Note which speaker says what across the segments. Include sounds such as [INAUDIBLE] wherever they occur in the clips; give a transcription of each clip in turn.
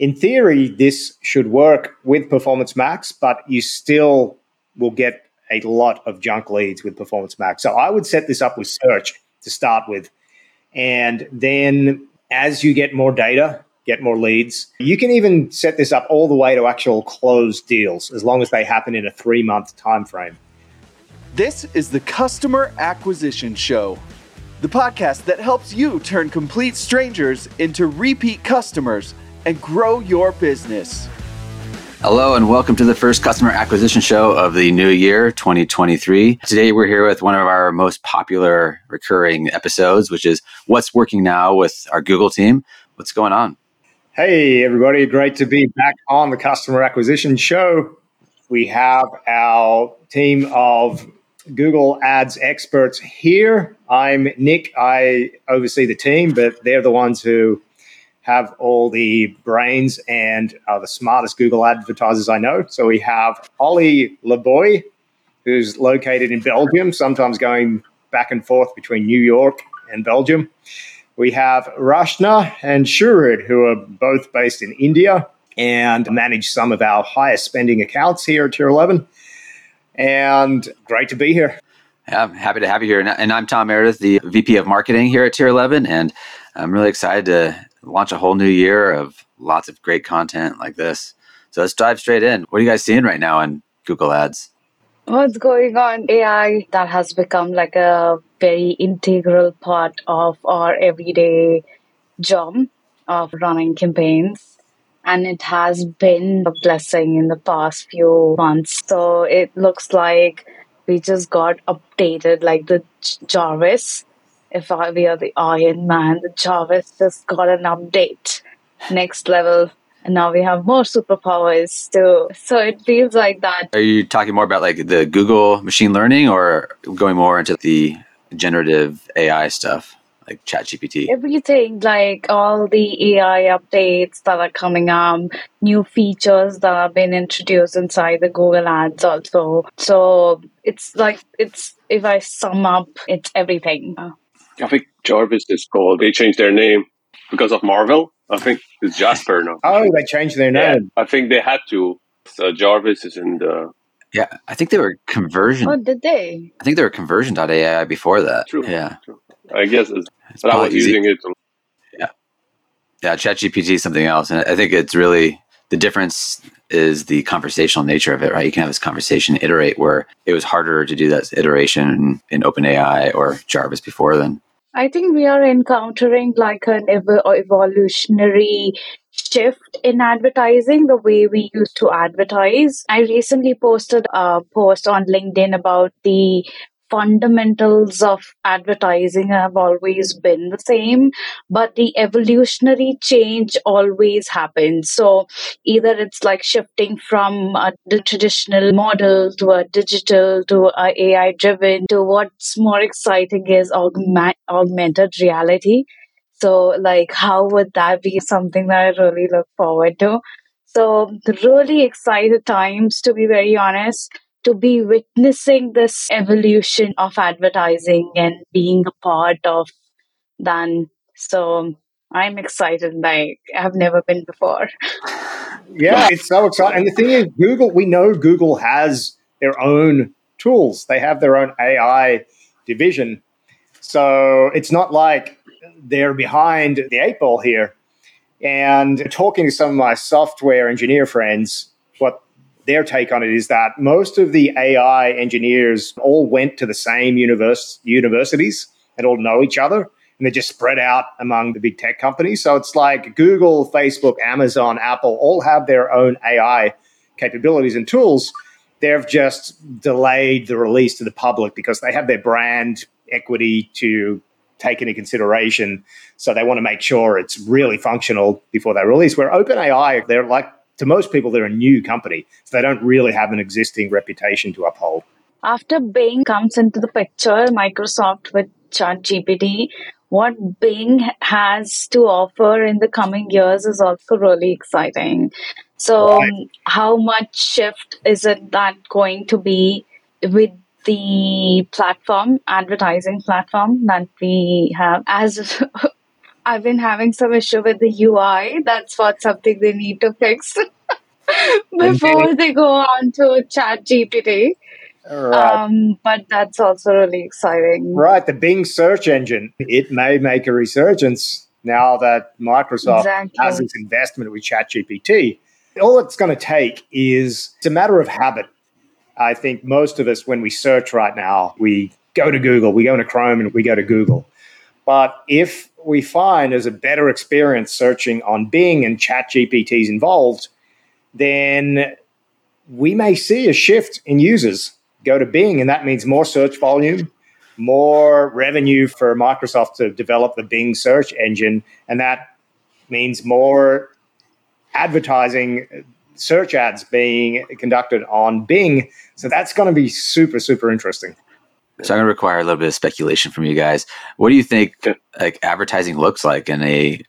Speaker 1: in theory, this should work with Performance Max, but you still will get a lot of junk leads with Performance Max. So I would set this up with search to start with. And then as you get more data, get more leads, you can even set this up all the way to actual closed deals as long as they happen in a three month time frame.
Speaker 2: This is the Customer Acquisition Show, the podcast that helps you turn complete strangers into repeat customers and grow your business.
Speaker 3: Hello, and welcome to the first customer acquisition show of the new year, 2023. Today, we're here with one of our most popular recurring episodes, which is What's Working Now with our Google team. What's going on?
Speaker 1: Hey, everybody. Great to be back on the customer acquisition show. We have our team of Google Ads experts here. I'm Nick. I oversee the team, but they're the ones who have all the brains and are the smartest Google advertisers I know. So we have Ollie Leboy, who's located in Belgium, sometimes going back and forth between New York and Belgium. We have Rashna and Shurid, who are both based in India and manage some of our highest spending accounts here at Tier 11. And great to be here.
Speaker 3: Yeah, I'm happy to have you here. And I'm Tom Meredith, the VP of Marketing here at Tier 11. And I'm really excited to launch a whole new year of lots of great content like this. So let's dive straight in. What are you guys seeing right now in Google Ads?
Speaker 4: What's going on? AI that has become like a very integral part of our everyday job of running campaigns. And it has been a blessing in the past few months. So it looks like we just got updated, like the Jarvis if I, we are the Iron Man, the Jarvis just got an update, next level, and now we have more superpowers too. So it feels like that.
Speaker 3: Are you talking more about like the Google machine learning, or going more into the generative AI stuff? Like ChatGPT?
Speaker 4: Everything, like all the AI updates that are coming up, new features that have been introduced inside the Google Ads also. So it's like, it's, if I sum up, it's everything.
Speaker 5: I think Jarvis is called. They changed their name because of Marvel. I think it's Jasper now.
Speaker 1: oh, they changed their name.
Speaker 5: Yeah, I think they had to. So Jarvis is in the.
Speaker 3: Yeah, I think they were conversion.
Speaker 4: Oh, did they?
Speaker 3: I think they were conversion.ai before that.
Speaker 5: True.
Speaker 3: Yeah.
Speaker 5: True. I guess it's, it's but I was easy. using it. To...
Speaker 3: Yeah. Yeah, ChatGPT is something else. And I think it's really the difference is the conversational nature of it, right? You can have this conversation iterate where it was harder to do that iteration in, in OpenAI or Jarvis before then.
Speaker 4: I think we are encountering like an ev- evolutionary shift in advertising the way we used to advertise. I recently posted a post on LinkedIn about the fundamentals of advertising have always been the same, but the evolutionary change always happens. So either it's like shifting from the traditional model to a digital to a AI driven to what's more exciting is augment, augmented reality. So like how would that be something that I really look forward to? So really excited times to be very honest to be witnessing this evolution of advertising and being a part of that. So I'm excited like I've never been before. [LAUGHS]
Speaker 1: yeah, it's so exciting. And the thing is, Google, we know Google has their own tools, they have their own AI division. So it's not like they're behind the eight ball here. And talking to some of my software engineer friends, their take on it is that most of the AI engineers all went to the same univers- universities and all know each other. And they're just spread out among the big tech companies. So it's like Google, Facebook, Amazon, Apple all have their own AI capabilities and tools. They've just delayed the release to the public because they have their brand equity to take into consideration. So they want to make sure it's really functional before they release. Where OpenAI, they're like to most people, they're a new company. So they don't really have an existing reputation to uphold.
Speaker 4: After Bing comes into the picture, Microsoft with ChatGPT, what Bing has to offer in the coming years is also really exciting. So, right. how much shift is it that going to be with the platform, advertising platform that we have as [LAUGHS] I've been having some issue with the UI. That's what something they need to fix [LAUGHS] before they go on to Chat GPT.
Speaker 1: Right.
Speaker 4: Um, but that's also really exciting.
Speaker 1: Right, the Bing search engine, it may make a resurgence now that Microsoft
Speaker 4: Exactly.
Speaker 1: has its investment with ChatGPT. All it's going to take is it's a matter of habit. I think most of us, when we search right now, we go to Google, we go into Chrome and we go to Google. But if we find is a better experience searching on Bing and ChatGPT is involved, then we may see a shift in users go to Bing, and that means more search volume, more revenue for Microsoft to develop the Bing search engine, and that means more advertising search ads being conducted on Bing. So that's going to be super, super interesting.
Speaker 3: So I'm going to require a little bit of speculation from you guys. What do you think like advertising looks like in a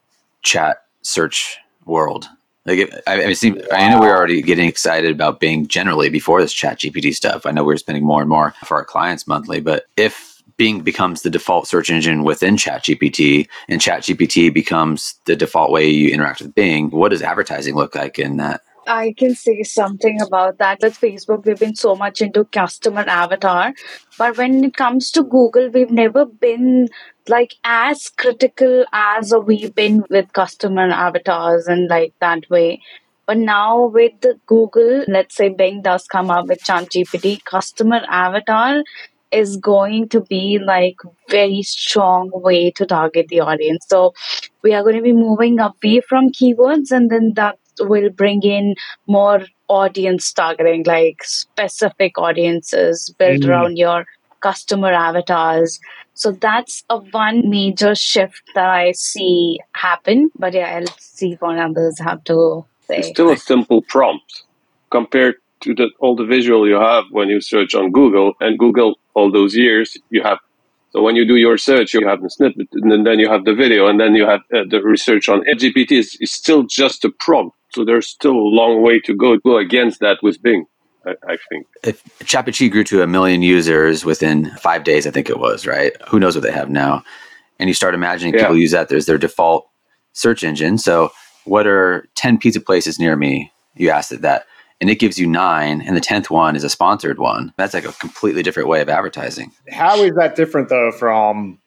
Speaker 3: chat search world? Like, it, I, I, seem, I know we're already getting excited about Bing generally before this Chat GPT stuff. I know we're spending more and more for our clients monthly, but if Bing becomes the default search engine within Chat GPT, and Chat GPT becomes the default way you interact with Bing, what does advertising look like in that?
Speaker 4: I can say something about that. With Facebook, we've been so much into customer avatar. But when it comes to Google, we've never been like as critical as we've been with customer avatars and like that way. But now with Google, let's say Bing does come up with ChatGPT, customer avatar is going to be like very strong way to target the audience. So we are going to be moving away from keywords and then that will bring in more audience targeting, like specific audiences built
Speaker 1: Mm.
Speaker 4: around your customer avatars. So that's a one major shift that I see happen. But yeah, I'll see what others have to say.
Speaker 5: It's still a simple prompt compared to the, all the visual you have when you search on Google. And Google, all those years, you have. So when you do your search, you have the snippet, and then, then you have the video, and then you have uh, the research on GPT. Is, is still just a prompt. So there's still a long way to go. Go against that with Bing, I, I think.
Speaker 3: If ChatGPT grew to a million users within five days, I think it was, right? Who knows what they have now? And you start imagining
Speaker 5: Yeah.
Speaker 3: people use that as their default search engine. So, what are 10 pizza places near me? You asked it that. And it gives you nine, and the 10th one is a sponsored one. That's like a completely different way of advertising.
Speaker 1: How is that different, though, from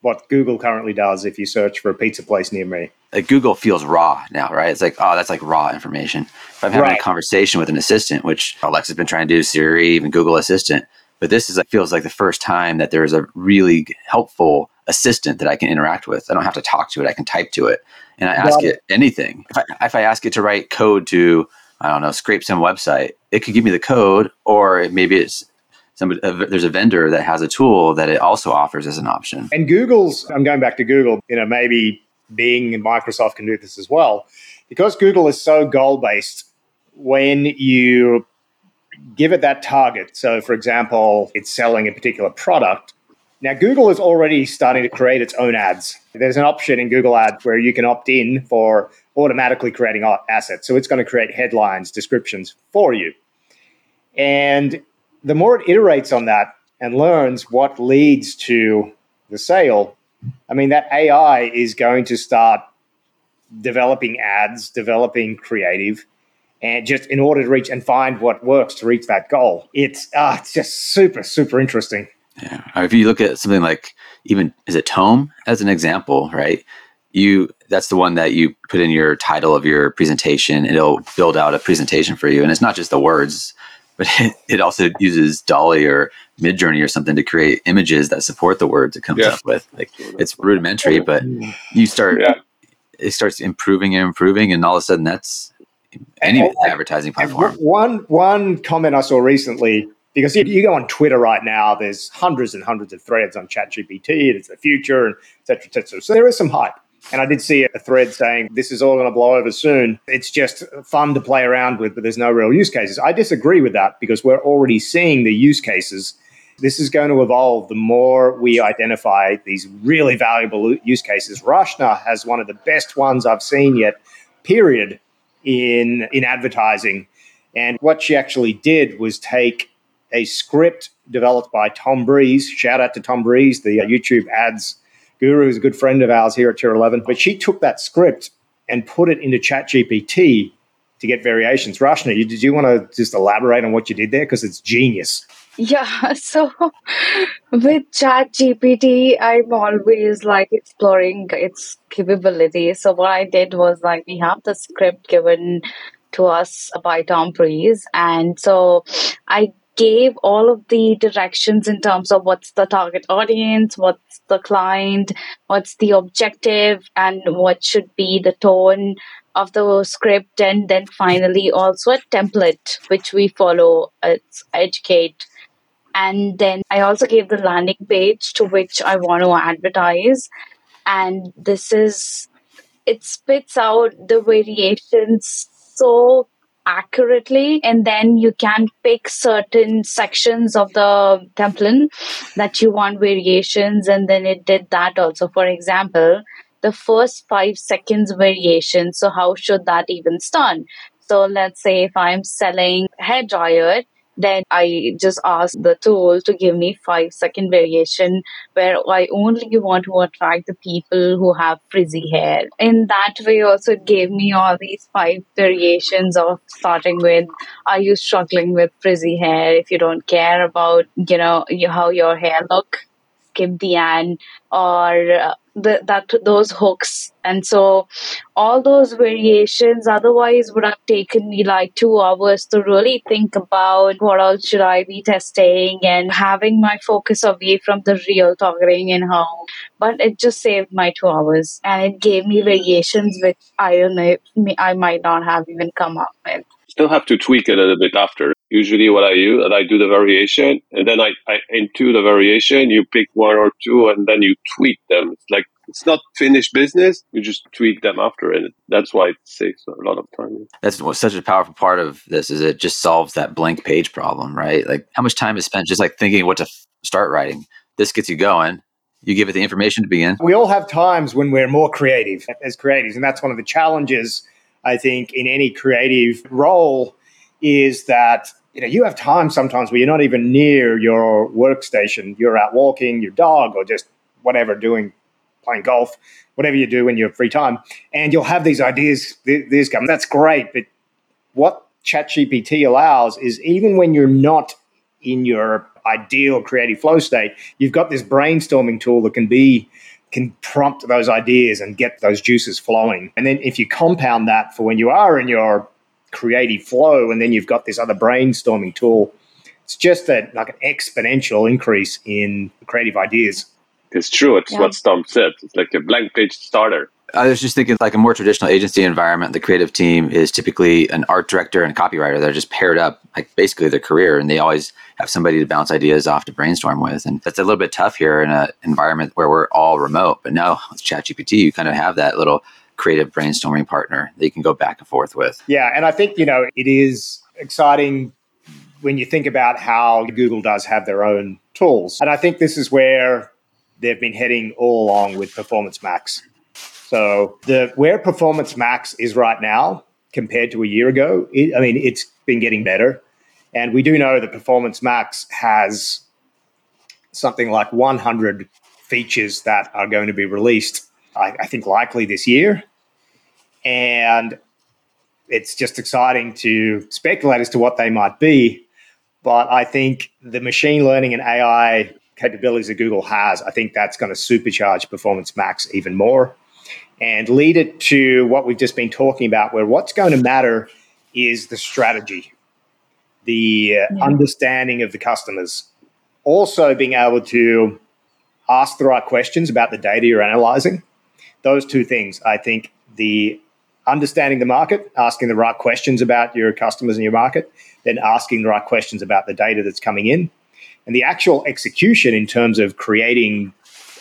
Speaker 1: what Google currently does if you search for a pizza place near me?
Speaker 3: Like Google feels raw now, right? It's like, oh, that's like raw information. If I'm having
Speaker 1: Right.
Speaker 3: a conversation with an assistant, which Alexa's been trying to do, Siri, even Google Assistant, but this is like, feels like the first time that there's a really helpful assistant that I can interact with. I don't have to talk to it; I can type to it, and I ask it anything. If I, if I ask it to write code to, I don't know, scrape some website, it could give me the code, or maybe it's somebody. Uh, there's a vendor that has a tool that it also offers as an option.
Speaker 1: And Google's, I'm going back to Google, you know, maybe Bing and Microsoft can do this as well. Because Google is so goal based, when you give it that target, so for example, it's selling a particular product. Now, Google is already starting to create its own ads. There's an option in Google Ads where you can opt in for automatically creating assets. So it's going to create headlines, descriptions for you. And the more it iterates on that and learns what leads to the sale, I mean, that AI is going to start developing ads, developing creative, and just in order to reach and find what works to reach that goal. It's, uh, it's just super, super interesting.
Speaker 3: Yeah. If you look at something like even is it Tome as an example, right? You that's the one that you put in your title of your presentation. It'll build out a presentation for you, and it's not just the words, but it, [LAUGHS] it also uses DALL-E or Midjourney or something to create images that support the words it comes
Speaker 5: Yeah.
Speaker 3: up with. Like it's rudimentary, but you start
Speaker 5: Yeah.
Speaker 3: it starts improving and improving, and all of a sudden that's any
Speaker 1: And-
Speaker 3: advertising platform.
Speaker 1: one one comment I saw recently, because if you go on Twitter right now, there's hundreds and hundreds of threads on ChatGPT, and it's the future, and et cetera, et cetera. So there is some hype. And I did see a thread saying this is all going to blow over soon. It's just fun to play around with, but there's no real use cases. I disagree with that because we're already seeing the use cases. This is going to evolve the more we identify these really valuable use cases. Rashna has one of the best ones I've seen yet, period, in in advertising. And what she actually did was take a script developed by Tom Breeze. Shout out to Tom Breeze, the uh, YouTube ads Guru is a good friend of ours here at Tier 11, but she took that script and put it into ChatGPT to get variations. Rashna, you, did you want to just elaborate on what you did there? Because it's genius.
Speaker 4: Yeah, [LAUGHS] so with ChatGPT, I'm always like exploring its capabilities. So what I did was like we have the script given to us by Tom Breeze, and so I gave all of the directions in terms of what's the target audience, what's the client, what's the objective, and what should be the tone of the script, and then finally also a template which we follow. It's educate. And then I also gave the landing page to which I want to advertise. And this is, it spits out the variations so accurately and then you can pick certain sections of the template that you want variations and then it did that also. For example the first five seconds variation so how should that even start so let's say if i'm selling hair dryer then I just ask the tool to give me five second variation where I only want to attract the people who have frizzy hair. In that way, also it gave me all these five variations of starting with, are you struggling with frizzy hair? If you don't care about, you know, how your hair look, skip the end or uh, the, that those hooks. And so all those variations otherwise would have taken me like two hours to really think about what else should i be testing and having my focus away from the real targeting and how but it just saved my two hours and it gave me variations which i don't know i might not have even come up with
Speaker 5: still have to tweak it a little bit after usually what I use, and I do the variation, and then I, I into the variation, you pick one or two, and then you tweak them. It's like it's not finished business. You just tweak them after, and that's why it saves a lot of time.
Speaker 3: That's what's such a powerful part of this is it just solves that blank page problem, right? Like how much time is spent just like thinking what to f- start writing. This gets you going. You give it the information to begin.
Speaker 1: We all have times when we're more creative as creatives, and that's one of the challenges I think in any creative role is that you know you have time sometimes where you're not even near your workstation. You're out walking your dog or just whatever doing playing golf whatever you do in your free time and you'll have these ideas these come. That's great but what ChatGPT allows is even when you're not in your ideal creative flow state you've got this brainstorming tool that can be can prompt those ideas and get those juices flowing and then if you compound that for when you are in your creative flow, and then you've got this other brainstorming tool. It's just a like an exponential increase in creative ideas.
Speaker 5: It's true. It's yeah. what Tom said. It's like a blank page starter.
Speaker 3: I was just thinking, like a more traditional agency environment, the creative team is typically an art director and a copywriter. They're just paired up, like basically their career, and they always have somebody to bounce ideas off to brainstorm with. And that's a little bit tough here in an environment where we're all remote. But now with ChatGPT, you kind of have that little creative brainstorming partner that you can go back and forth with.
Speaker 1: Yeah, and I think, you know, it is exciting when you think about how Google does have their own tools. And I think this is where they've been heading all along with Performance Max. So the where Performance Max is right now compared to a year ago, it, I mean, it's been getting better. And we do know that Performance Max has something like 100 features that are going to be released I, I think likely this year. And it's just exciting to speculate as to what they might be. But I think the machine learning and AI capabilities that Google has, I think that's going to supercharge Performance Max even more and lead it to what we've just been talking about, where what's going to matter is the strategy, the yeah. understanding of the customers, also being able to ask the right questions about the data you're analyzing those two things, I think the understanding the market, asking the right questions about your customers and your market, then asking the right questions about the data that's coming in, and the actual execution in terms of creating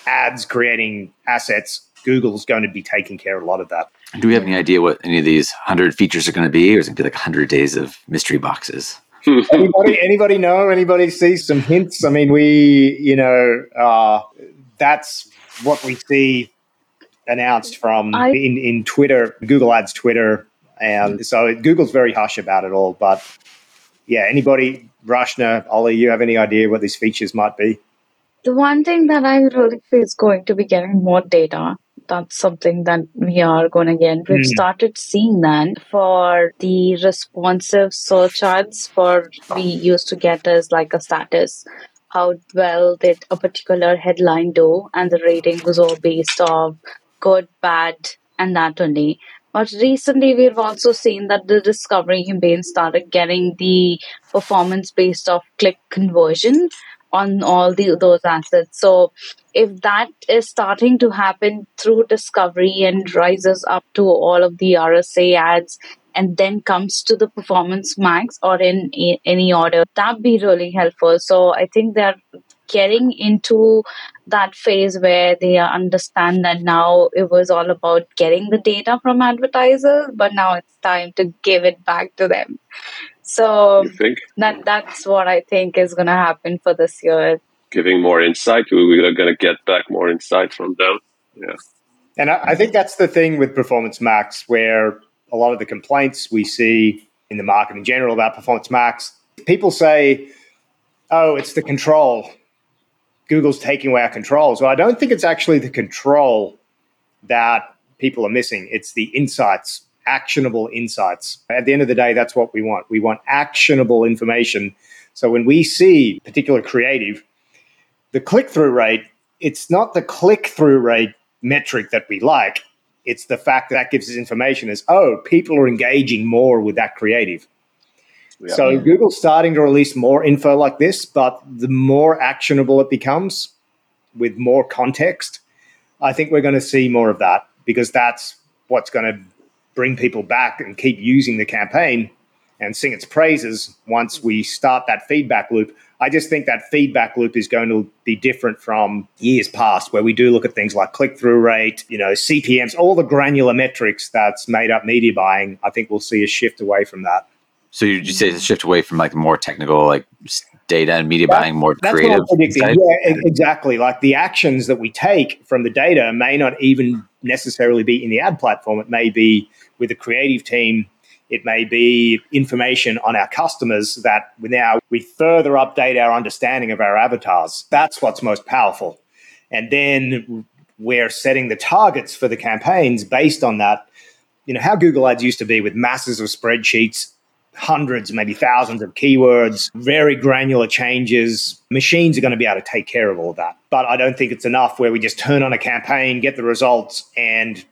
Speaker 1: ads, creating assets. Google's going to be taking care of a lot of that.
Speaker 3: Do we have any idea what any of these 100 features are going to be, or is it going to be like 100 days of mystery boxes?
Speaker 1: Anybody, anybody know? Anybody see some hints? I mean, we, you know, uh, that's what we see announced from I, in, in Twitter, Google Ads Twitter. And so Google's very hush about it all. But yeah, anybody, Rashna, Ollie, you have any idea what these features might be?
Speaker 4: The one thing that I really feel is going to be getting more data. That's something that we are going to get. We've
Speaker 1: Mm.
Speaker 4: started seeing that for the responsive search ads for we used to get as like a status. How well did a particular headline do? And the rating was all based off good, bad, and that only. But recently, we've also seen that the discovery campaign started getting the performance based off click conversion on all the those assets. So if that is starting to happen through discovery and rises up to all of the RSA ads and then comes to the performance max or in a- any order, that'd be really helpful. So I think they're getting into that phase where they understand that now it was all about getting the data from advertisers, but now it's time to give it back to them. So
Speaker 5: think
Speaker 4: that that's what I think is going to happen for this year.
Speaker 5: giving more insight, we- we're going to get back more insight from them. Yeah.
Speaker 1: And I, I think that's the thing with Performance Max, where a lot of the complaints we see in the market in general about Performance Max, people say, oh, it's the control. Google's taking away our controls. Well, I don't think it's actually the control that people are missing, it's the insights, actionable insights. At the end of the day, that's what we want. We want actionable information. So when we see particular creative, the click through rate, it's not the click through rate metric that we like. It's the fact that, that gives us information as, oh, people are engaging more with that creative.
Speaker 5: Yeah.
Speaker 1: So Google's starting to release more info like this, but the more actionable it becomes with more context, I think we're going to see more of that because that's what's going to bring people back and keep using the campaign and sing its praises once we start that feedback loop. I just think that feedback loop is going to be different from years past, where we do look at things like click through rate, you know, CPMs, all the granular metrics that's made up media buying. I think we'll see a shift away from that.
Speaker 3: So you you say a shift away from like more technical, like data and media buying, more
Speaker 1: That's
Speaker 3: creative.
Speaker 1: what I'm predicting. Yeah, exactly. Like the actions that we take from the data may not even necessarily be in the ad platform. It may be with the creative team. It may be information on our customers that we now we further update our understanding of our avatars. That's what's most powerful. And then we're setting the targets for the campaigns based on that. You know, how Google Ads used to be with masses of spreadsheets hundreds, maybe thousands of keywords, very granular changes. Machines are going to be able to take care of all of that. But I don't think it's enough where we just turn on a campaign, get the results, and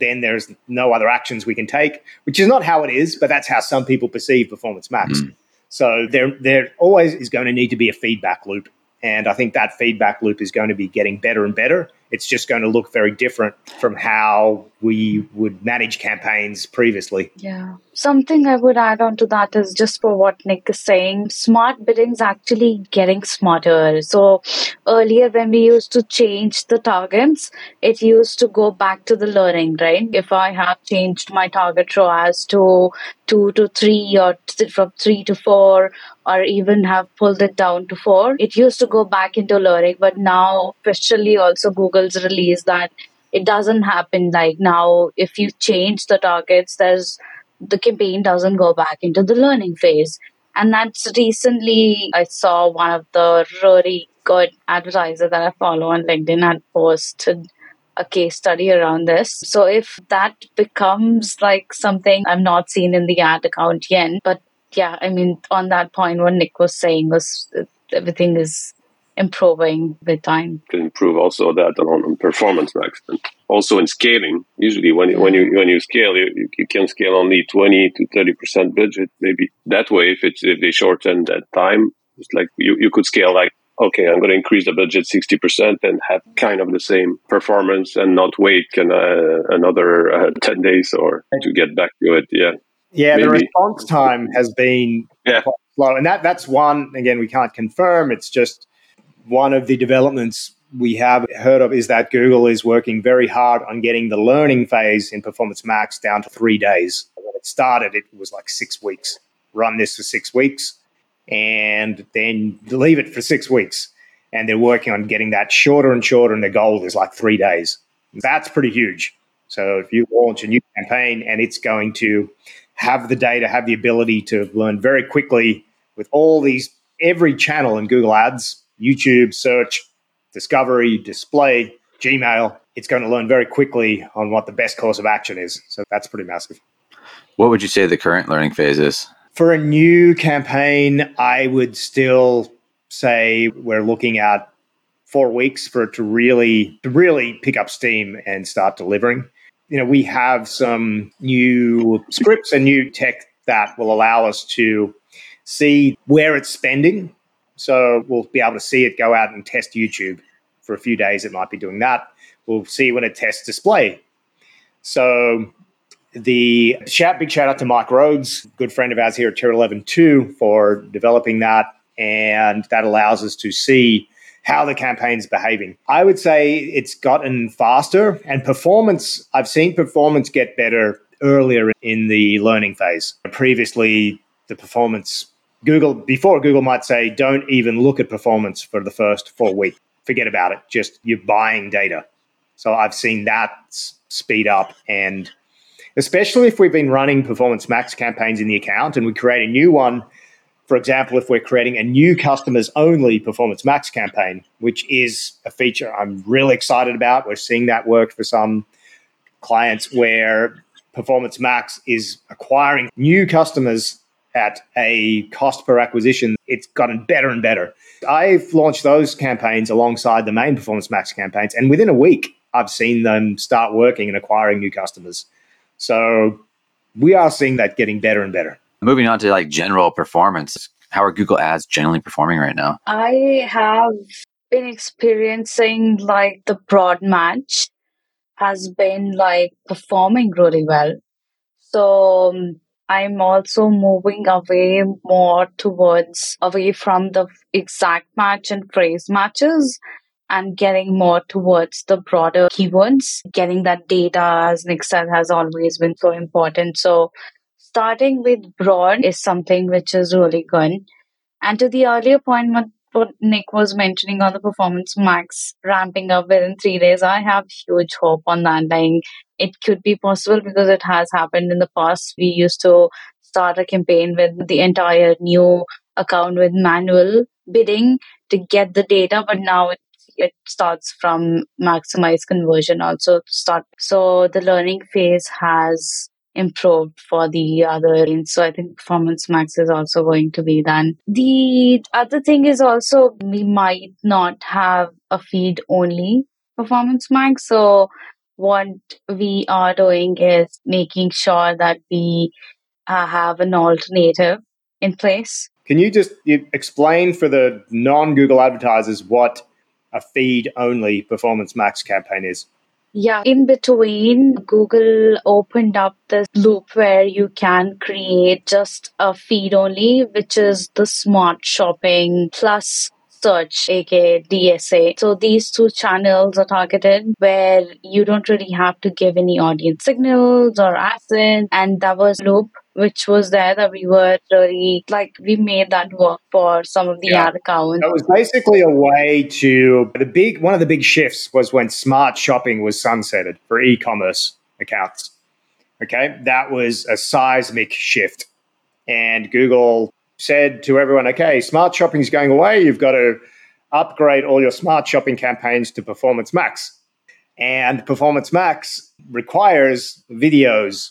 Speaker 1: then there's no other actions we can take, which is not how it is, but that's how some people perceive Performance Max. Hmm. So there, there always is going to need to be a feedback loop. And I think that feedback loop is going to be getting better and better. It's just going to look very different from how we would manage campaigns previously.
Speaker 4: Yeah. Something I would add on to that is just for what Nick is saying, smart bidding's actually getting smarter. So earlier when we used to change the targets, it used to go back to the learning, right? If I have changed my target ROAS to two to three or from three to four, or even have pulled it down to four, it used to go back into learning. But now officially also Google's released that it doesn't happen. Like now if you change the targets there's the campaign doesn't go back into the learning phase. And that's recently i saw one of the really good advertisers that i follow on linkedin had posted a case study around this. So if that becomes like something I'm not seen in the ad account yet but yeah i mean on that point what nick was saying was everything is improving with time.
Speaker 5: Can improve also that on, on performance max. And also in scaling usually when you, when you when you scale you, you- you can scale only 20 to 30 percent budget. Maybe that way if it's if they shorten that time it's like you, you could scale like okay i'm going to increase the budget 60 percent and have kind of the same performance and not wait can, uh, another uh, 10 days or to get back to it. Yeah.
Speaker 1: Yeah, the response time has been
Speaker 5: Yeah.
Speaker 1: quite slow, and that that's one. Again, we can't confirm. It's just one of the developments we have heard of is that Google is working very hard on getting the learning phase in Performance Max down to three days. When it started, it was like six weeks. Run this for six weeks, and then leave it for six weeks. And they're working on getting that shorter and shorter, and the goal is like three days. That's pretty huge. So if you launch a new campaign and it's going to have the data, have the ability to learn very quickly with all these, every channel in Google Ads, YouTube, search, discovery, display, Gmail, it's going to learn very quickly on what the best course of action is. So that's pretty massive.
Speaker 3: What would you say the current learning phase is?
Speaker 1: For a new campaign, I would still say we're looking at four weeks for it to really to really pick up steam and start delivering. You know, we have some new scripts and new tech that will allow us to see where it's spending. So we'll be able to see it go out and test YouTube for a few days. It might be doing that. We'll see when it tests display. So the shout, big shout out to Mike Rhodes, good friend of ours here at Tier 11 2 for developing that. And that allows us to see how the campaign's behaving. I would say it's gotten faster and performance, I've seen performance get better earlier in the learning phase. Previously, the performance, Google, before Google might say, don't even look at performance for the first four weeks. Forget about it. Just you're buying data. So I've seen that speed up and especially if we've been running performance max campaigns in the account and we create a new one for example, if we're creating a new customers only Performance Max campaign, which is a feature I'm really excited about, we're seeing that work for some clients where Performance Max is acquiring new customers at a cost per acquisition. It's gotten better and better. I've launched those campaigns alongside the main Performance Max campaigns, and within a week, I've seen them start working and acquiring new customers. So we are seeing that getting better and better.
Speaker 3: Moving on to like general performance, how are Google Ads generally performing right now?
Speaker 4: I have been experiencing like the broad match has been like performing really well. So um, I'm also moving away more towards away from the exact match and phrase matches and getting more towards the broader keywords. Getting that data, as Nick has always been so important. So starting with broad is something which is really good. And to the earlier point, what, Nick was mentioning on the performance max ramping up within three days, I have huge hope on that. Like it could be possible because it has happened in the past. We used to start a campaign with the entire new account with manual bidding to get the data, but now it it starts from maximize conversion also start so the learning phase has improved for the other so i think performance max is also going to be done. The other thing is also we might not have a feed only performance max so what we are doing is making sure that we uh, have an alternative in place.
Speaker 1: Can you just explain for the non-google advertisers what a feed only performance max campaign is
Speaker 4: yeah, in between, Google opened up this loop where you can create just a feed only, which is the smart shopping plus search, aka DSA. So these two channels are targeted where you don't really have to give any audience signals or assets. And that was loop which was there that we were really like we made that work for some of the yeah. ad accounts.
Speaker 1: It was basically a way to the big one of the big shifts was when smart shopping was sunsetted for e-commerce accounts. Okay, that was a seismic shift, and Google said to everyone, "Okay, smart shopping is going away. You've got to upgrade all your smart shopping campaigns to Performance Max." And Performance Max requires videos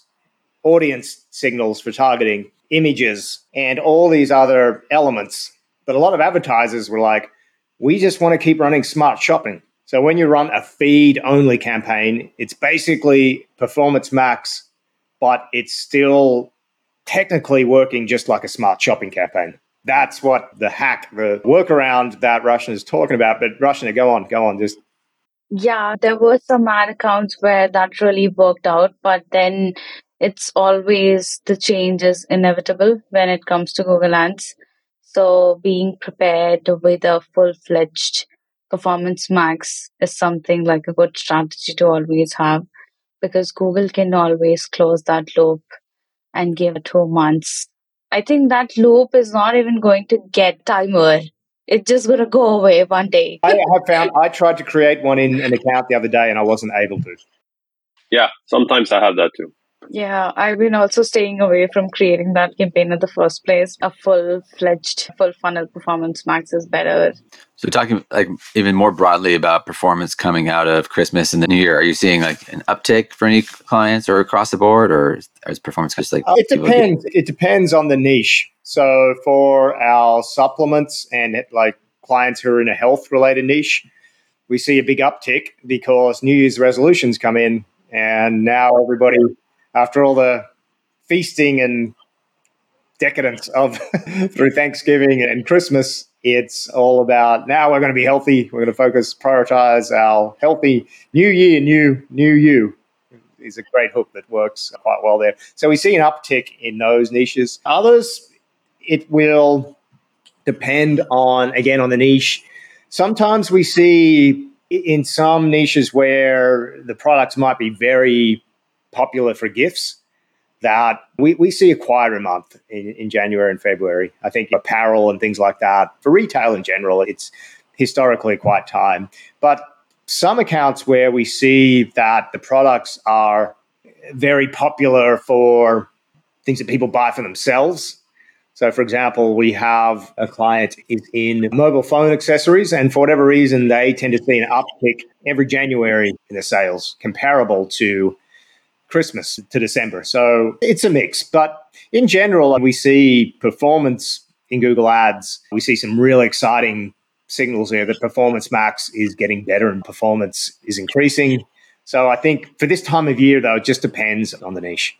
Speaker 1: audience signals for targeting, images, and all these other elements. But a lot of advertisers were like, we just want to keep running smart shopping. So when you run a feed only campaign, it's basically performance max, but it's still technically working just like a smart shopping campaign. That's what the hack, the workaround that Roshan is talking about. But Roshan, go on, go on, just
Speaker 4: yeah, there were some ad accounts where that really worked out, but then it's always the change is inevitable when it comes to Google Ads. So being prepared with a full fledged performance max is something like a good strategy to always have because Google can always close that loop and give it two months. I think that loop is not even going to get timer. It's just going to go away one day.
Speaker 1: I have found I tried to create one in an account the other day and I wasn't able to.
Speaker 5: Yeah, sometimes I have that too.
Speaker 4: Yeah, I've been also staying away from creating that campaign in the first place. A full fledged, full funnel performance max is better.
Speaker 3: So talking like even more broadly about performance coming out of Christmas and the New Year, are you seeing like an uptick for any clients or across the board, or is performance just like?
Speaker 1: it depends. It depends on the niche. So for our supplements and like clients who are in a health related niche, we see a big uptick because New Year's resolutions come in, and now everybody after all the feasting and decadence of [LAUGHS] through Thanksgiving and Christmas, it's all about now we're going to be healthy. We're going to focus, prioritize our healthy new year, new, new you is a great hook that works quite well there. So we see an uptick in those niches. Others, it will depend on, again, on the niche. Sometimes we see in some niches where the products might be very popular for gifts that we, we see a quieter month in, in January and February. I think apparel and things like that, for retail in general, it's historically quite time. But some accounts where we see that the products are very popular for things that people buy for themselves. So, for example, we have a client is in mobile phone accessories, and for whatever reason, they tend to see an uptick every January in the sales, comparable to Christmas to December. So it's a mix. But in general, we see performance in Google Ads. We see some really exciting signals there that Performance Max is getting better and performance is increasing. So I think for this time of year, though, it just depends on the niche.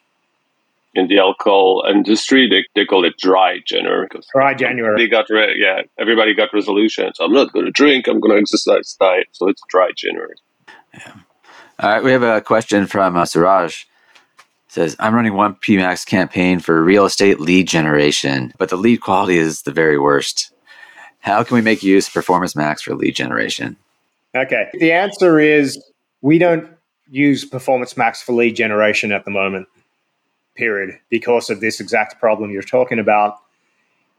Speaker 5: In the alcohol industry, they, they call it dry January.
Speaker 1: Dry January.
Speaker 5: They got re- yeah, everybody got resolutions. I'm not going to drink. I'm going to exercise diet. So it's dry January.
Speaker 3: Yeah. All right, we have a question from uh, Suraj. It says, I'm running one PMAX campaign for real estate lead generation, but the lead quality is the very worst. How can we make use of Performance Max for lead generation?
Speaker 1: Okay. The answer is we don't use Performance Max for lead generation at the moment, period, because of this exact problem you're talking about.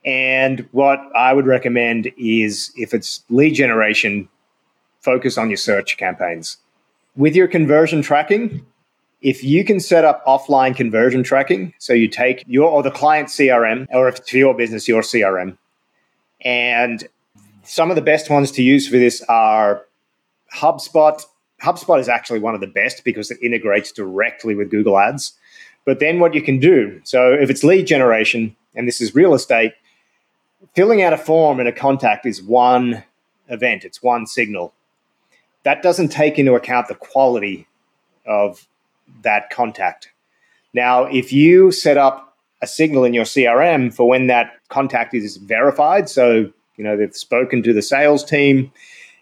Speaker 1: And what I would recommend is if it's lead generation, focus on your search campaigns with your conversion tracking, if you can set up offline conversion tracking, so you take your or the client CRM, or if it's for your business, your CRM, and some of the best ones to use for this are HubSpot. HubSpot is actually one of the best because it integrates directly with Google Ads. But then what you can do, so if it's lead generation and this is real estate, filling out a form in a contact is one event, it's one signal that doesn't take into account the quality of that contact. Now, if you set up a signal in your CRM for when that contact is verified, so you know they've spoken to the sales team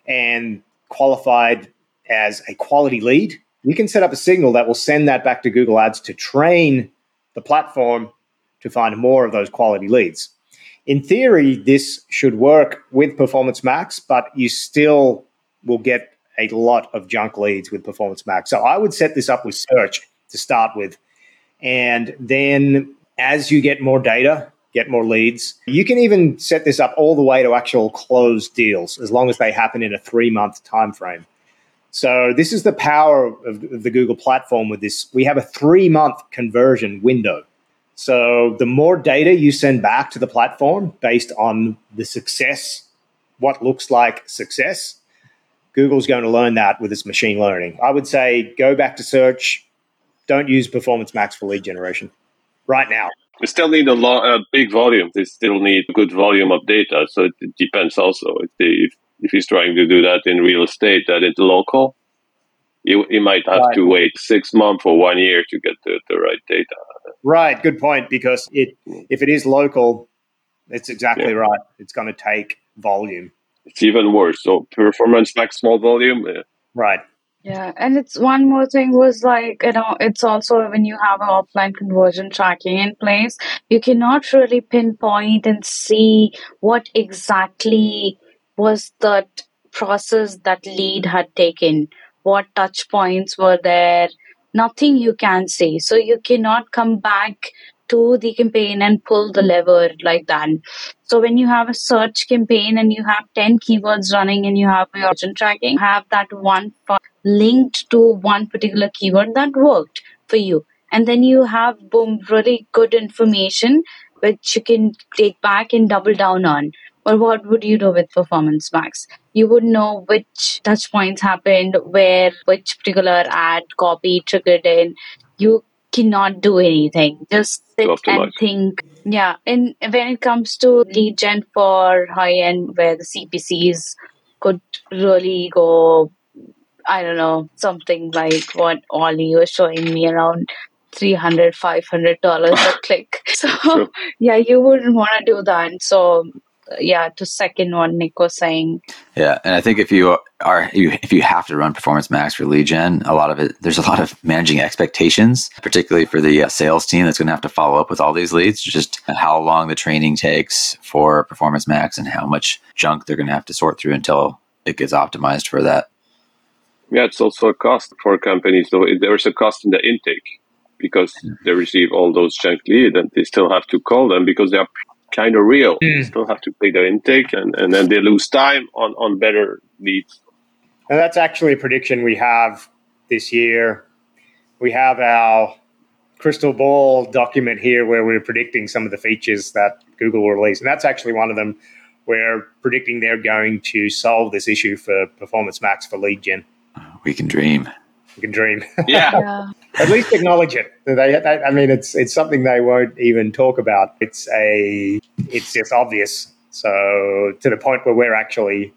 Speaker 1: and qualified as a quality lead, you can set up a signal that will send that back to Google Ads to train the platform to find more of those quality leads. In theory, this should work with Performance Max, but you still will get a lot of junk leads with Performance Max. So I would set this up with search to start with. And then as you get more data, get more leads, you can even set this up all the way to actual closed deals as long as they happen in a three month time frame. So this is the power of, of the Google platform with this. We have a three month conversion window. So the more data you send back to the platform based on the success, what looks like success, Google's going to learn that with its machine learning. I would say go back to search. Don't use Performance Max for lead generation right now.
Speaker 5: We still need a, a big volume. They still need a good volume of data. So it, it depends also. If, they, if, if he's trying to do that in real estate, that it's local, you, you might have right. to wait six months or one year to get the, the right data.
Speaker 1: Right. Good point. Because it if it is local, it's exactly yeah. right. It's going to take volume
Speaker 5: it's even worse. So performance max small volume. Yeah.
Speaker 1: Right.
Speaker 4: Yeah, and it's one more thing was like, you know, it's also when you have an offline conversion tracking in place, you cannot really pinpoint and see what exactly was that process that lead had taken, what touch points were there, nothing you can see. So you cannot come back to the campaign and pull the lever like that. So when you have a search campaign and you have 10 keywords running and you have your origin tracking, have that one linked to one particular keyword that worked for you. and then you have boom really good information which you can take back and double down on or what would you do with performance max you would know which touch points happened where which particular ad copy triggered in you cannot do anything just sit and think yeah and when it comes to lead gen for high end where the cpcs could really go I don't know, something like what Ollie was showing me around 300 $500 a [LAUGHS] click. So, True. yeah, you wouldn't want to do that. So, yeah, to second what Nick was saying.
Speaker 3: Yeah, and I think if you are you if you have to run Performance Max for lead gen, a lot of it there's a lot of managing expectations, particularly for the uh, sales team that's going to have to follow up with all these leads. Just how long the training takes for Performance Max and how much junk they're going to have to sort through until it gets optimized for that.
Speaker 5: Yeah, it's also a cost for companies. So there's a cost in the intake because they receive all those junk leads and they still have to call them because they are kind of real. Mm. They still have to pay their intake and, and then they lose time on, on better leads.
Speaker 1: And that's actually a prediction we have this year. We have our crystal ball document here where we're predicting some of the features that Google will release. And that's actually one of them. We're predicting they're going to solve this issue for Performance Max for lead gen.
Speaker 3: We can dream.
Speaker 1: We can dream.
Speaker 5: Yeah. [LAUGHS] yeah.
Speaker 1: At least acknowledge it. They, they, I mean, it's it's something they won't even talk about. It's a it's just obvious. So to the point where we're actually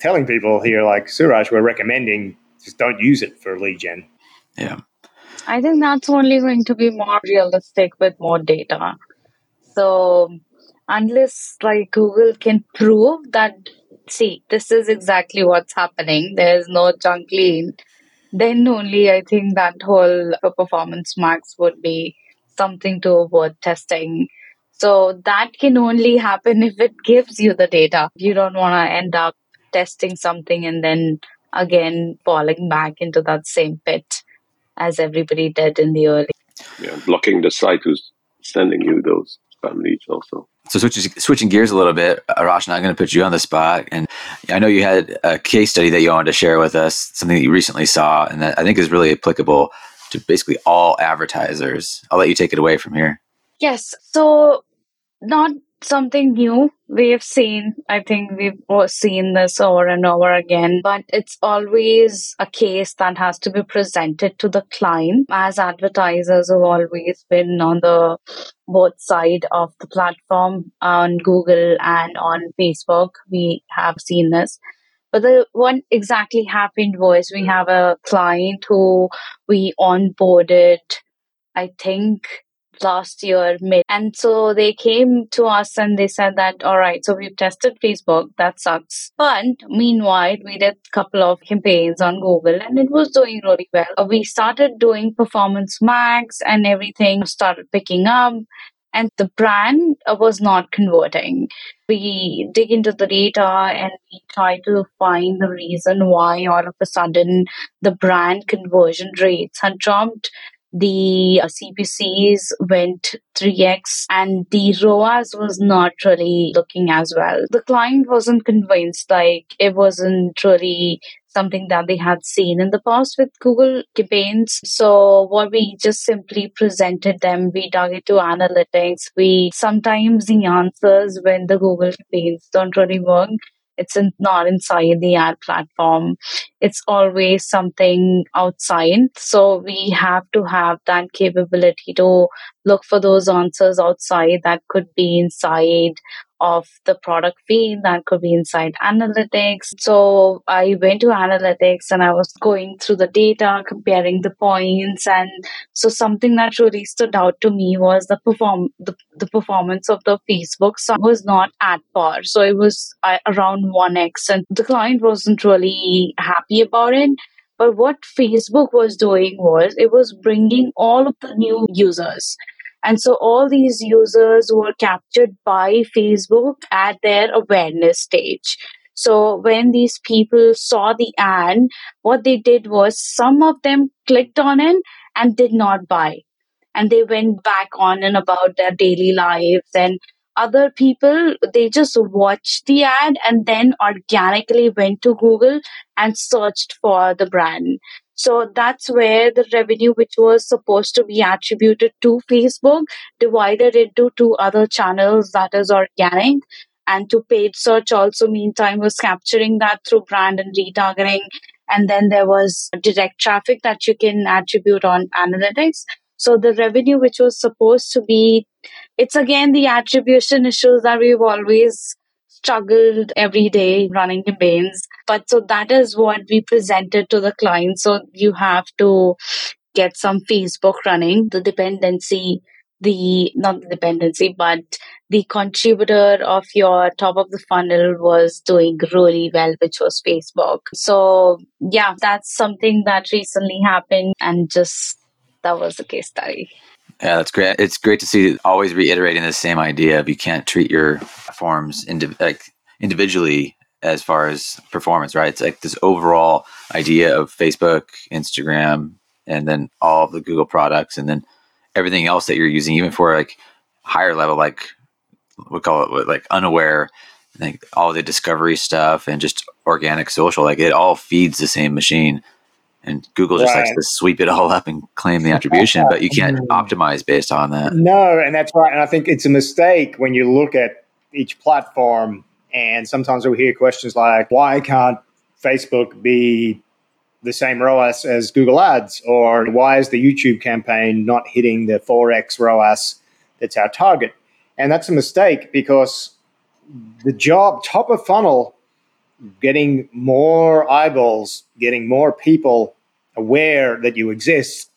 Speaker 1: telling people here, like Suraj, we're recommending just don't use it for lead gen.
Speaker 3: Yeah.
Speaker 4: I think that's only going to be more realistic with more data. So unless like Google can prove that see this is exactly what's happening, there's no junk lead, then only I think that whole uh, Performance Max would be something to worth testing. So that can only happen if it gives you the data. You don't want to end up testing something and then again falling back into that same pit as everybody did in the early.
Speaker 5: Yeah, blocking the site who's sending you those spam leads also.
Speaker 3: So switching switching gears a little bit, uh, Arash, I'm going to put you on the spot, and I know you had a case study that you wanted to share with us, something that you recently saw, and that I think is really applicable to basically all advertisers. I'll let you take it away from here.
Speaker 4: Yes. So not something new we've seen. I think we've seen this over and over again, but it's always a case that has to be presented to the client. As advertisers have always been on the both side of the platform on Google and on Facebook, we have seen this. But the what exactly happened was we have a client who we onboarded, I think last year mid and so they came to us and they said that all right so we've tested facebook. That sucks. But meanwhile we did a couple of campaigns on google and it was doing really well. Uh, we started doing performance max and everything started picking up and the brand uh, was not converting. We dig into the data and we try to find the reason why all of a sudden the brand conversion rates had dropped the uh, CPCs went 3x and the ROAS was not really looking as well. The client wasn't convinced, like it wasn't really something that they had seen in the past with Google campaigns. So what we just simply presented them, we dug into analytics. We sometimes the answers when the Google campaigns don't really work, it's in, not inside the ad platform. It's always something outside. So we have to have that capability to look for those answers outside that could be inside of the product feed that could be inside analytics. So I went to analytics and I was going through the data, comparing the points. And so something that really stood out to me was the perform the, the performance of the Facebook so was not at par. So it was uh, around 1x and the client wasn't really happy about it. But what Facebook was doing was it was bringing all of the new users and so all these users were captured by Facebook at their awareness stage. So when these people saw the ad, what they did was some of them clicked on it and did not buy. And they went back on and about their daily lives and other people they just watched the ad and then organically went to google and searched for the brand So that's where the revenue, which was supposed to be attributed to Facebook, divided into two other channels that is organic and to paid search also meantime was capturing that through brand and retargeting. And then there was direct traffic that you can attribute on analytics. So the revenue which was supposed to be it's again the attribution issues that we've always struggled every day running campaigns but so that is what we presented to the client. So you have to get some facebook running the dependency the not the dependency but the contributor of your top of the funnel was doing really well which was facebook. So yeah that's something that recently happened and just that was the case study
Speaker 3: yeah, that's great. It's great to see always reiterating the same idea of you can't treat your forms indi- like individually as far as performance, right? It's like this overall idea of Facebook, Instagram, and then all of the Google products, and then everything else that you're using, even for like higher level, like we call it like unaware, like all the discovery stuff and just organic social, like it all feeds the same machine. And Google just right. likes to sweep it all up and claim the attribution, but you can't [LAUGHS] mm. optimize based on that.
Speaker 1: No, and that's right. And I think it's a mistake when you look at each platform. And sometimes we hear questions like, why can't Facebook be the same ROAS as Google Ads? Or why is the YouTube campaign not hitting the 4x ROAS that's our target? And that's a mistake because the job, top of funnel, getting more eyeballs, getting more people aware that you exist,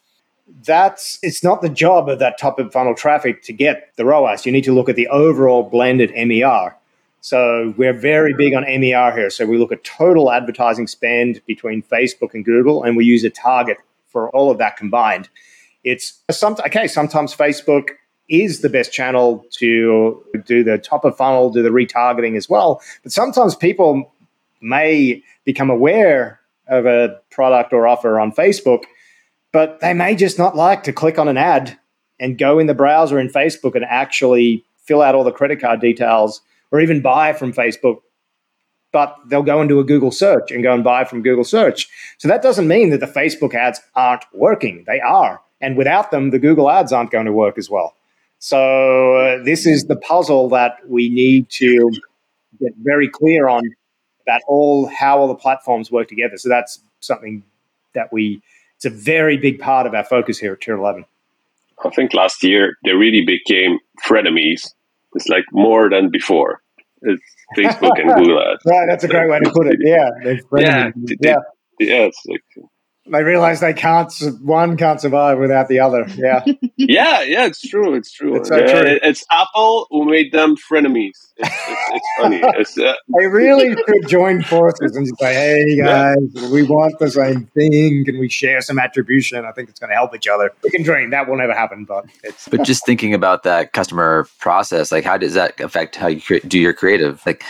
Speaker 1: that's it's not the job of that top of funnel traffic to get the ROAS. You need to look at the overall blended MER. So we're very big on MER here. So we look at total advertising spend between Facebook and Google, and we use a target for all of that combined. It's some, okay. Sometimes Facebook is the best channel to do the top of funnel, do the retargeting as well. But sometimes people may become aware of a product or offer on Facebook, but they may just not like to click on an ad and go in the browser in Facebook and actually fill out all the credit card details or even buy from Facebook. But they'll go into a Google search and go and buy from Google search. So that doesn't mean that the Facebook ads aren't working. They are. And without them, the Google ads aren't going to work as well. So uh, this is the puzzle that we need to get very clear on that all how all the platforms work together. So that's something that we it's a very big part of our focus here at Tier 11.
Speaker 5: I think last year they really became frenemies. It's like more than before. It's Facebook and [LAUGHS] Google Ads.
Speaker 1: Right, that's a great way to put it. [LAUGHS] Yeah,
Speaker 5: yeah, they, yeah. yeah, it's like
Speaker 1: they realize they can't one can't survive without the other. Yeah. [LAUGHS]
Speaker 5: Yeah yeah it's true it's true, it's, so true. it's apple who made them frenemies. It's, it's, it's funny. [LAUGHS] It's, uh,
Speaker 1: they really could join forces and say hey guys yeah. we want the same thing. Can we share some attribution? I think it's going to help each other. We can dream. That will never happen but it's
Speaker 3: but just thinking about that customer process like how does that affect how you do your creative? Like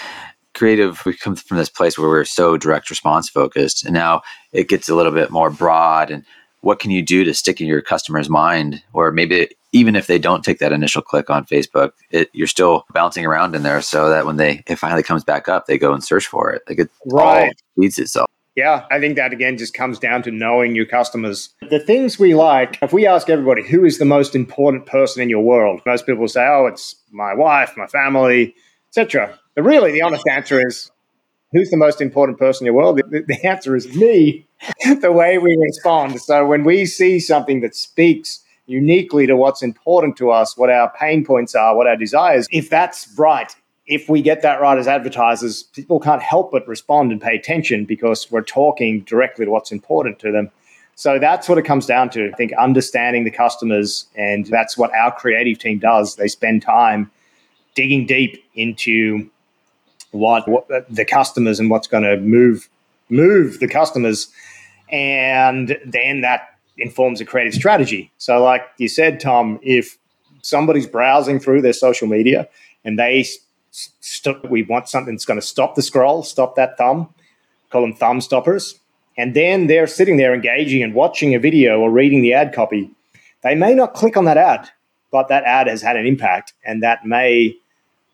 Speaker 3: creative we come from this place where we're so direct response focused and now it gets a little bit more broad and what can you do to stick in your customer's mind or maybe even if they don't take that initial click on facebook it, you're still bouncing around in there so that when they it finally comes back up they go and search for it like it right. all feeds itself
Speaker 1: yeah, I think that again just comes down to knowing your customers. The things we like, if we ask everybody who is the most important person in your world, most people say, oh, it's my wife, my family, etc. But really, the honest answer is who's the most important person in your world? The, the answer is me, [LAUGHS] the way we respond. So when we see something that speaks uniquely to what's important to us, what our pain points are, what our desires, if that's right, if we get that right as advertisers, people can't help but respond and pay attention because we're talking directly to what's important to them. So that's what it comes down to. I think understanding the customers, and that's what our creative team does. They spend time digging deep into what, what the customers and what's going to move move the customers, and then that informs a creative strategy. So, like you said, Tom, if somebody's browsing through their social media and they st- we want something that's going to stop the scroll, stop that thumb, call them thumb stoppers, and then they're sitting there engaging and watching a video or reading the ad copy. They may not click on that ad, but that ad has had an impact, and that may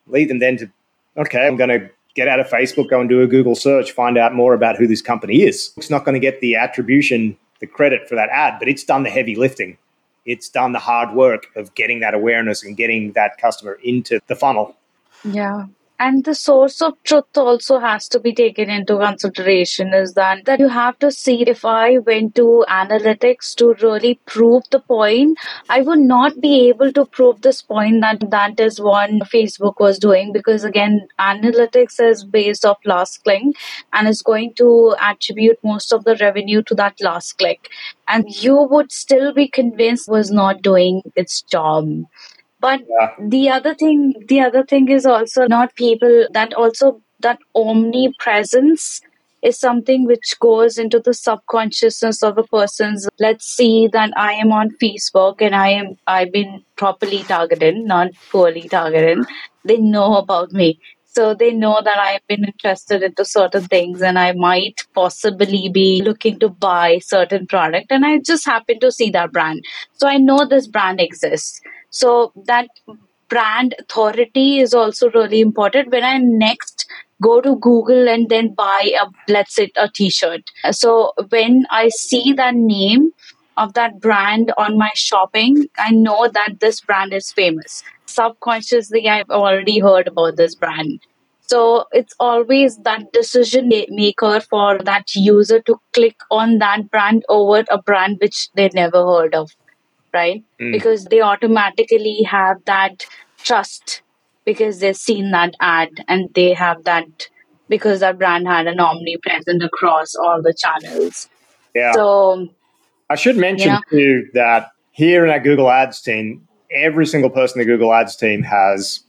Speaker 1: lead them then to okay, I'm going to get out of Facebook, go and do a Google search, find out more about who this company is. It's not going to get the attribution the credit for that ad, but it's done the heavy lifting. It's done the hard work of getting that awareness and getting that customer into the funnel.
Speaker 4: Yeah and the source of truth also has to be taken into consideration is that that you have to see if i went to analytics to really prove the point i would not be able to prove this point that that is what facebook was doing because again analytics is based off last click and is going to attribute most of the revenue to that last click. And you would still be convinced was not doing its job but yeah. the other thing, the other thing is also not people that also that omnipresence is something which goes into the subconsciousness of a person's let's see that i am on facebook and i am i've been properly targeted not poorly targeted. They know about me. So they know that i've been interested into certain things and i might possibly be looking to buy certain product and i just happen to see that brand. So i know this brand exists so that brand authority is also really important when I next go to Google and then buy a let's say a t-shirt. So when I see that name of that brand on my shopping, I know that this brand is famous. Subconsciously, I've already heard about this brand. So it's always that decision maker for that user to click on that brand over a brand which they never heard of right? Mm. Because they automatically have that trust because they've seen that ad and they have that because that brand had an omnipresent across all the channels.
Speaker 1: Yeah. So I should mention yeah. too that here in our Google Ads team, every single person in the Google Ads team has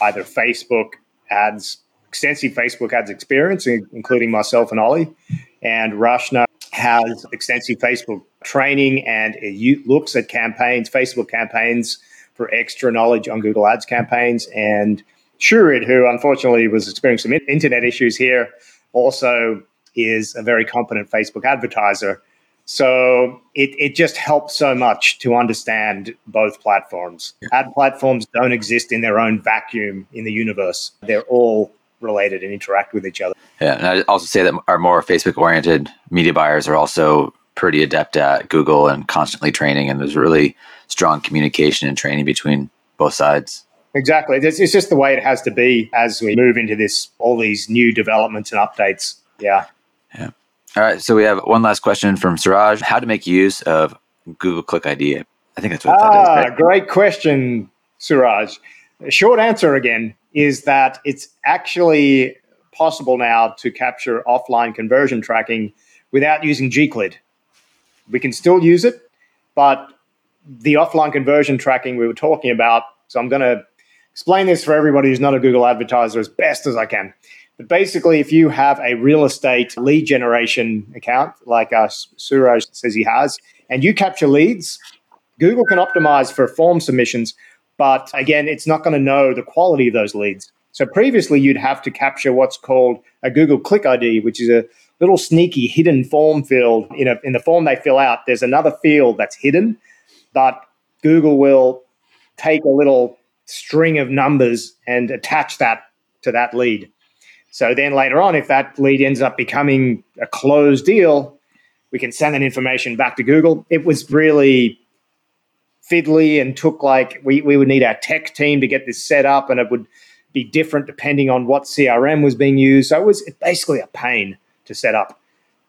Speaker 1: either Facebook ads, extensive Facebook ads experience, including myself and Ollie, and Rashna has extensive Facebook training and it looks at campaigns, Facebook campaigns for extra knowledge on Google Ads campaigns. And Shurid, who unfortunately was experiencing some internet issues here, also is a very competent Facebook advertiser. So it, it just helps so much to understand both platforms. Ad platforms don't exist in their own vacuum in the universe. They're all related and interact with each other.
Speaker 3: Yeah, and I also say that our more Facebook oriented media buyers are also pretty adept at Google and constantly training, and there's really strong communication and training between both sides.
Speaker 1: Exactly. It's, it's just the way it has to be as we move into this, all these new developments and updates. Yeah.
Speaker 3: Yeah. All right. So we have one last question from Suraj How to make use of Google Click ID? I think that's what
Speaker 1: ah, that is. Right? Great question, Suraj. Short answer again is that it's actually possible now to capture offline conversion tracking without using Gclid. We can still use it, but the offline conversion tracking we were talking about, so I'm going to explain this for everybody who's not a Google advertiser as best as I can. But basically, if you have a real estate lead generation account, like uh, Suraj says he has, and you capture leads, Google can optimize for form submissions but again, it's not going to know the quality of those leads. So previously, you'd have to capture what's called a Google Click ID, which is a little sneaky hidden form field. In, a, in the form they fill out, there's another field that's hidden, but Google will take a little string of numbers and attach that to that lead. So then later on, if that lead ends up becoming a closed deal, we can send that information back to Google. It was really fiddly and took like we, we would need our tech team to get this set up and it would be different depending on what CRM was being used. So it was basically a pain to set up.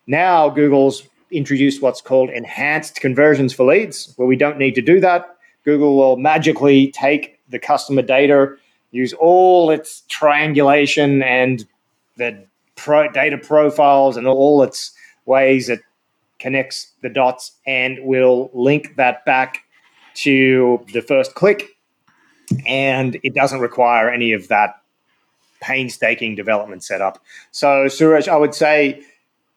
Speaker 1: Now Google's introduced what's called enhanced conversions for leads, where we don't need to do that. Google will magically take the customer data, use all its triangulation and the pro- data profiles and all its ways it connects the dots and will link that back to the first click, and it doesn't require any of that painstaking development setup. So, Suraj, I would say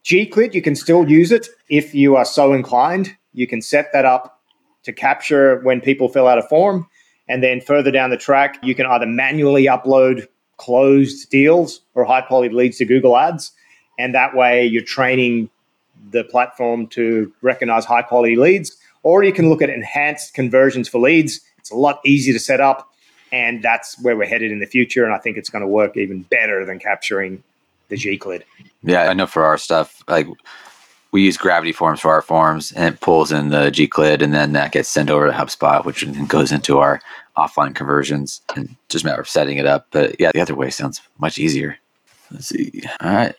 Speaker 1: Gclid, you can still use it if you are so inclined. You can set that up to capture when people fill out a form. And then further down the track, you can either manually upload closed deals or high quality leads to Google Ads. And that way you're training the platform to recognize high quality leads or you can look at enhanced conversions for leads. It's a lot easier to set up, and that's where we're headed in the future. And I think it's going to work even better than capturing the Gclid.
Speaker 3: Yeah, I know for our stuff, like we use Gravity Forms for our forms, and it pulls in the Gclid, and then that gets sent over to HubSpot, which then goes into our offline conversions, and just a matter of setting it up. But yeah, the other way sounds much easier. Let's see. All right.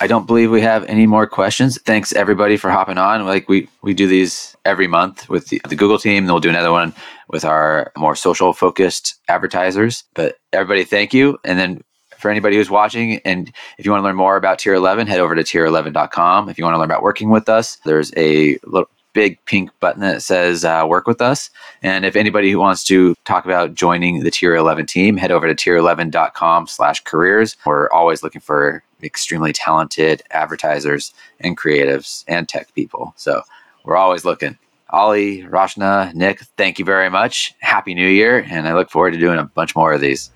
Speaker 3: I don't believe we have any more questions. Thanks everybody for hopping on. Like we we do these every month with the, the Google team. Then we'll do another one with our more social focused advertisers. But everybody, thank you. And then for anybody who's watching, and if you want to learn more about Tier 11, head over to tier11.com. If you want to learn about working with us, there's a little big pink button that says uh, work with us. And if anybody who wants to talk about joining the Tier 11 team, head over to tier11.com slash careers. We're always looking for extremely talented advertisers and creatives and tech people. So we're always looking. Ollie, Rachna, Nick, thank you very much. Happy New Year. And I look forward to doing a bunch more of these.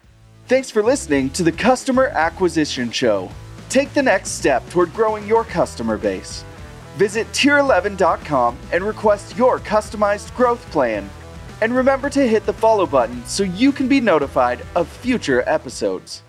Speaker 2: Thanks for listening to the Customer Acquisition Show. Take the next step toward growing your customer base. Visit tier11.com and request your customized growth plan. And remember to hit the follow button so you can be notified of future episodes.